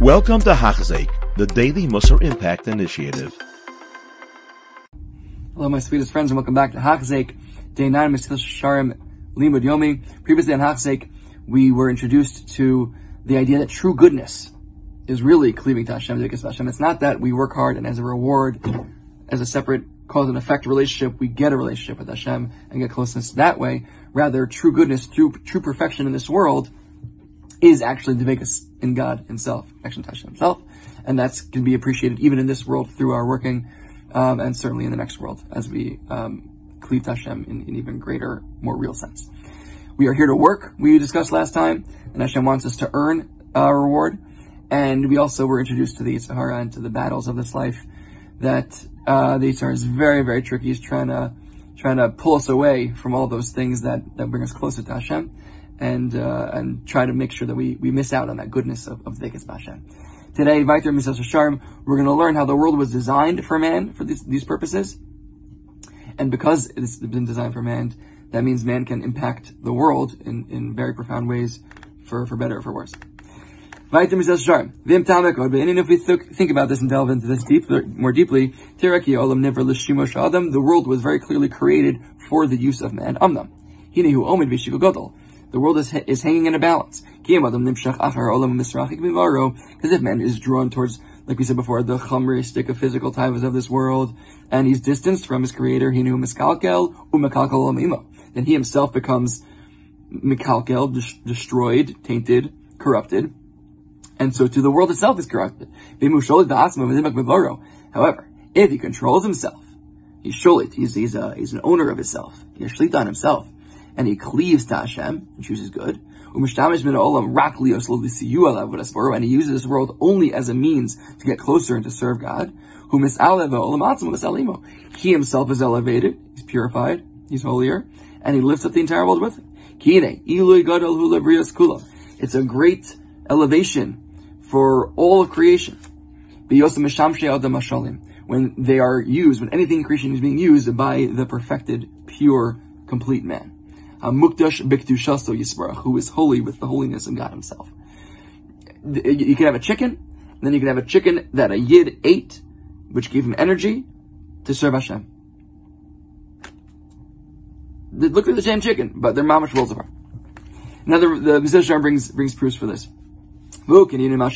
Welcome to Hachzik, the Daily Musar Impact Initiative. Hello, my sweetest friends, and welcome back to Hachzik, Day 9, Mesilas Yesharim, Limud Yomi. Previously on Hachzik, we were introduced to the idea that true goodness is really cleaving to Hashem, to Hashem. It's not that we work hard and as a reward, as a separate cause and effect relationship, we get a relationship with Hashem and get closeness that way. Rather, true goodness, true, true perfection in this world is actually the biggest in God Himself, action to Hashem Himself, and that can be appreciated even in this world through our working, um, and certainly in the next world as we um, cleave to Hashem in, an even greater, more real sense. We are here to work. We discussed last time, and Hashem wants us to earn our reward. And we also were introduced to the Yetzer Hara and to the battles of this life. That uh, the Yitzhar is very, very tricky. He's trying to trying to pull us away from all those things that, that bring us closer to Hashem and uh, and try to make sure that we, we miss out on that goodness of, of Dekes Hashem. Today, Viter Misas Sharm, we're going to learn how the world was designed for man for these, these purposes. And because it's been designed for man, that means man can impact the world in, in very profound ways for, for better or for worse. Viter Misas Sharm. Vim Tamekod. And if we think about this and delve into this deep, more deeply, Olam Adam, the world was very clearly created for the use of man. Amnam. Hinehu Omid Vishigo Godol. The world is, is hanging in a balance. Because if man is drawn towards, like we said before, the chamristic of physical types of this world, and he's distanced from his creator, he knew miskalkel, umakalkel then he himself becomes mikalkel, destroyed, tainted, corrupted. And so too the world itself is corrupted. However, if he controls himself, he's sholit, he's, he's, a, he's an owner of himself, he has shlit on himself, and he cleaves to Hashem and chooses good. And he uses this world only as a means to get closer and to serve God. He himself is elevated, he's purified, he's holier, and he lifts up the entire world with him. It's a great elevation for all of creation. When they are used, when anything in creation is being used by the perfected, pure, complete man. A mukdash Bikdushasto Yisbarach, who is holy with the holiness of God Himself. You can have a chicken, then you can have a chicken that a Yid ate, which gave him energy to serve Hashem. They look like the same chicken, but they're mamash worlds apart. Now the, the brings, brings proofs for this. In in the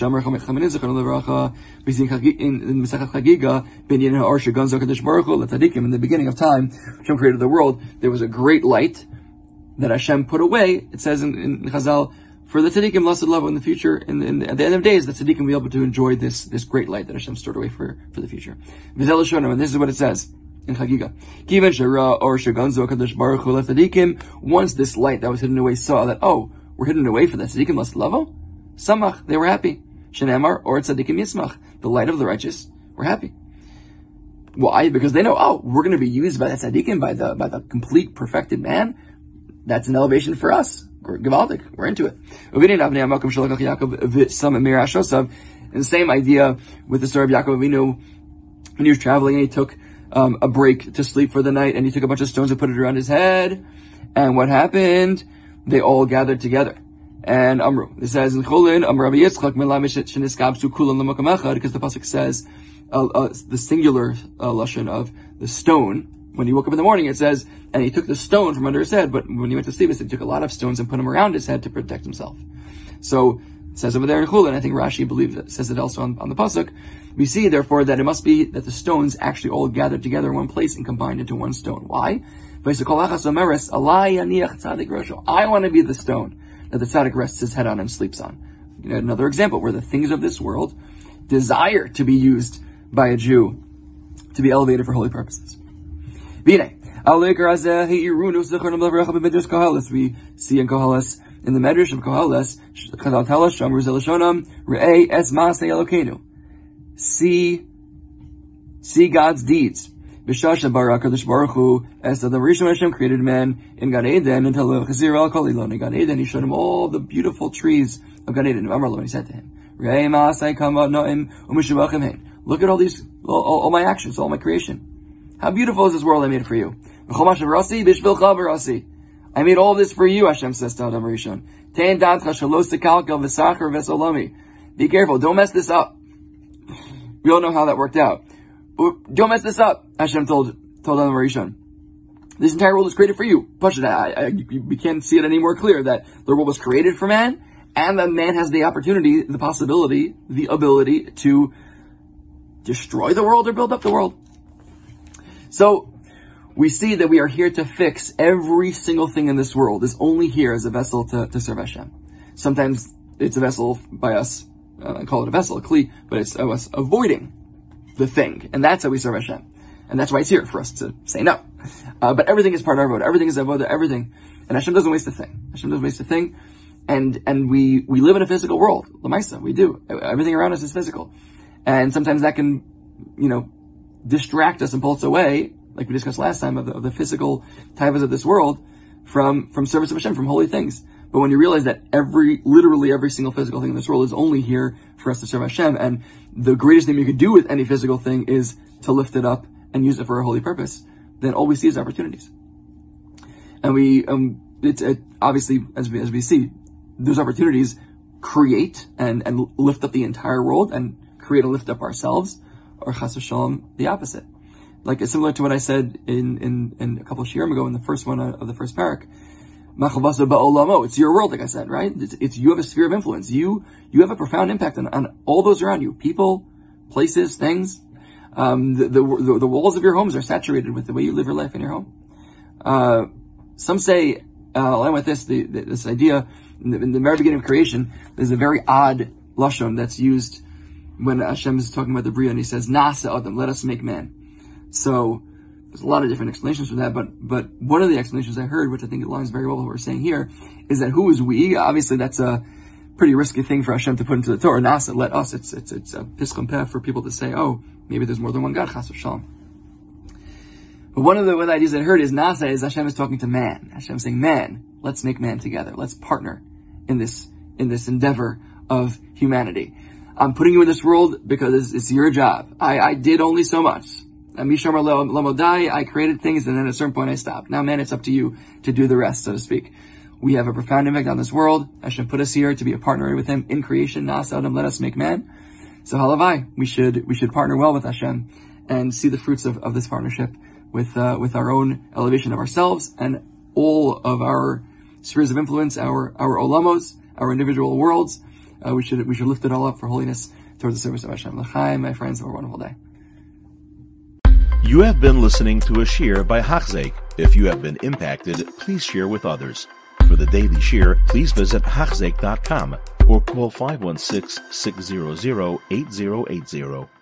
beginning of time, Hashem created the world, there was a great light, that Hashem put away, it says in, in Chazal, for the tzaddikim, l'asid lavo in the future, in, in, at the end of days, the tzaddikim will be able to enjoy this, this great light that Hashem stored away for, for the future. And this is what it says in Chagiga. or Shaganzo Kadosh Baruch Hu Tzaddikim. once this light that was hidden away saw that, oh, we're hidden away for the tzaddikim, l'asid lavo, oh, samach, they were happy. Shenemar, or tzaddikim yismach, the light of the righteous, were happy. Why? Because they know, oh, we're going to be used by the tzaddikim, by the, by the complete perfected man that's an elevation for us. Gavaldik, we're into it. And the same idea with the story of Yaakov Avinu when he was traveling and he took um, a break to sleep for the night and he took a bunch of stones and put it around his head. And what happened? They all gathered together. And Amru, it says in Cholin, Amr Rabbi Yitzchak, because the pasuk says uh, uh, the singular uh, lashon of the stone when he woke up in the morning, it says, and he took the stone from under his head, but when he went to sleep, it said he took a lot of stones and put them around his head to protect himself. So, says over there in Chul, and I think Rashi believes it, says it also on, on the Pasuk, we see therefore that it must be that the stones actually all gathered together in one place and combined into one stone. Why? I want to be the stone that the tzaddik rests his head on and sleeps on. Another example where the things of this world desire to be used by a Jew to be elevated for holy purposes. We see in Koheles, in the Medrash of Koheles, Chazal tell us, Shamru es Elokeinu. See, see God's deeds. B'shasha barak Kadosh Baruch Hu, as the Rishon Hashem created man in Gan Eden until Chazir al Kolilon in Gan Eden. He showed him all the beautiful trees of Gan Eden. Amar he said to him, Re'ei Maasei Kama Noim Umishavachim Look at all these, all, all my actions, all my creation. How beautiful is this world I made for you? I made all this for you, Hashem says to Adam Rishon. Be careful. Don't mess this up. We all know how that worked out. Don't mess this up. Hashem told told Adam Rishon. This entire world is created for you. Pasha, I, I, we can't see it any more clear that the world was created for man, and that man has the opportunity, the possibility, the ability to destroy the world or build up the world. So we see that we are here to fix every single thing in this world is only here as a vessel to, to serve Hashem. Sometimes it's a vessel by us, uh, I call it a vessel, a kli, but it's us avoiding the thing, and that's how we serve Hashem. And that's why it's here for us to say no. Uh, but everything is part of our vote. Everything is avoda. Everything, and Hashem doesn't waste a thing. Hashem doesn't waste a thing, and and we we live in a physical world. Lamaisa, we do. Everything around us is physical, and sometimes that can, you know, distract us and pull us away, like we discussed last time, of the, of the physical types of this world from from service of Hashem, from holy things. But when you realize that every, literally every single physical thing in this world is only here for us to serve Hashem, and the greatest thing you can do with any physical thing is to lift it up and use it for a holy purpose, then all we see is opportunities. And we, um, it's it, obviously, as we, as we see, those opportunities create and, and lift up the entire world and create and lift up ourselves, or chas v'shalom, the opposite. Like, it's similar to what I said in, in, in a couple of shiurim ago in the first one of the first perek. It's your world, like I said, right? It's, it's, you have a sphere of influence. You you have a profound impact on, on all those around you, people, places, things. Um, the, the, the walls of your homes are saturated with the way you live your life in your home. Uh, some say, uh, along with this, the, the, this idea in the, in the, very beginning of creation, there's a very odd lashon that's used when Hashem is talking about the bria, and he says, "Nasa Adam, let us make man." So there's a lot of different explanations for that, but but one of the explanations I heard, which I think aligns very well with what we're saying here, is that who is we? Obviously, that's a pretty risky thing for Hashem to put into the Torah. Nasa, let us. It's it's it's a piskum for people to say, oh, maybe there's more than one God. Chas v'shalom. But one of the, one of the ideas I heard is Nasa is Hashem is talking to man. Hashem is saying, man, let's make man together. Let's partner in this in this endeavor of humanity. I'm putting you in this world because it's, it's your job. I, I did only so much. I created things and then at a certain point I stopped. Now man, it's up to you to do the rest, so to speak. We have a profound impact on this world. Hashem put us here to be a partner with Him in creation. Nas Adam, let us make man. So halavai, we should we should partner well with Hashem and see the fruits of, of this partnership with uh, with our own elevation of ourselves and all of our spheres of influence, our our olamos, our individual worlds. Uh, we should we should lift it all up for holiness towards the service of Hashem. L'chaim, my friends, have a wonderful day. You have been listening to a shiur by Hachzik. If you have been impacted, please share with others. For the daily shiur, please visit Hachzik.com or call 516 600 8080.